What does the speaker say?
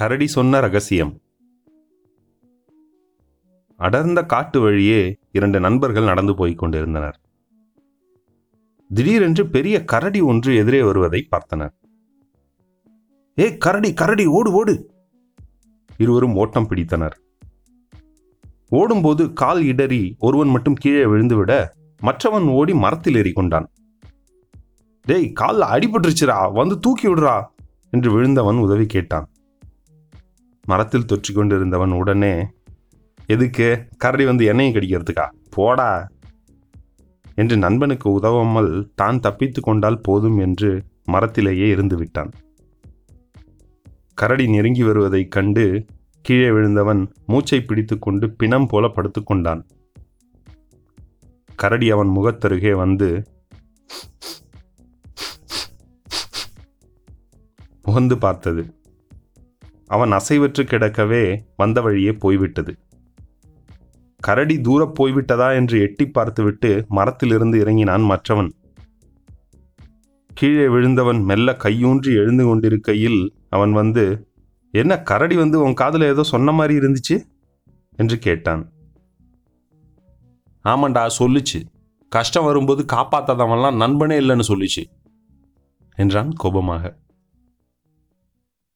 கரடி சொன்ன ரகசியம். அடர்ந்த காட்டு வழியே இரண்டு நண்பர்கள் நடந்து போய்க் கொண்டிருந்தனர். திடீரென்று பெரிய கரடி ஒன்று எதிரே வருவதை பார்த்தனர். ஏ கரடி கரடி ஓடு ஓடு! இருவரும் ஓட்டம் பிடித்தனர். ஓடும்போது கால் இடறி ஒருவன் மட்டும் கீழே விழுந்துவிட மற்றவன் ஓடி மரத்தில் ஏறிக்கொண்டான். டேய் கால் அடிபட்டுருச்சுரா வந்து தூக்கி விடுறா! என்று விழுந்தவன் உதவி கேட்டான். மரத்தில் தொற்றி கொண்டிருந்தவன் உடனே எதுக்கு? கரடி வந்து எண்ணெயை கடிக்கிறதுக்கா? போடா. என்று நண்பனுக்கு உதவாமல் தான் தப்பித்து கொண்டால் போதும் என்று மரத்திலேயே இருந்து விட்டான். கரடி நெருங்கி வருவதைக் கண்டு கீழே விழுந்தவன் மூச்சை பிடித்துக்கொண்டு பிணம் போல படுத்துக்கொண்டான் கரடி அவன் முகத்தருகே வந்து முகந்து பார்த்தது. அவன் அசைவற்று கிடக்கவே வந்த வழியே போய்விட்டது. கரடி தூரப் போய்விட்டதா என்று எட்டி பார்த்துவிட்டு மரத்திலிருந்து இறங்கினான் மற்றவன். கீழே விழுந்தவன் மெல்ல கையூன்றி எழுந்து கொண்டிருக்கையில் அவன் வந்து என்ன கரடி வந்து உன் காதில் ஏதோ சொன்ன மாதிரி இருந்துச்சு? என்று கேட்டான். ஆமாண்டா சொல்லுச்சு. கஷ்டம் வரும்போது காப்பாத்தாதவன்லாம் நண்பனே இல்லைன்னு சொல்லுச்சு என்றான் கோபமாக.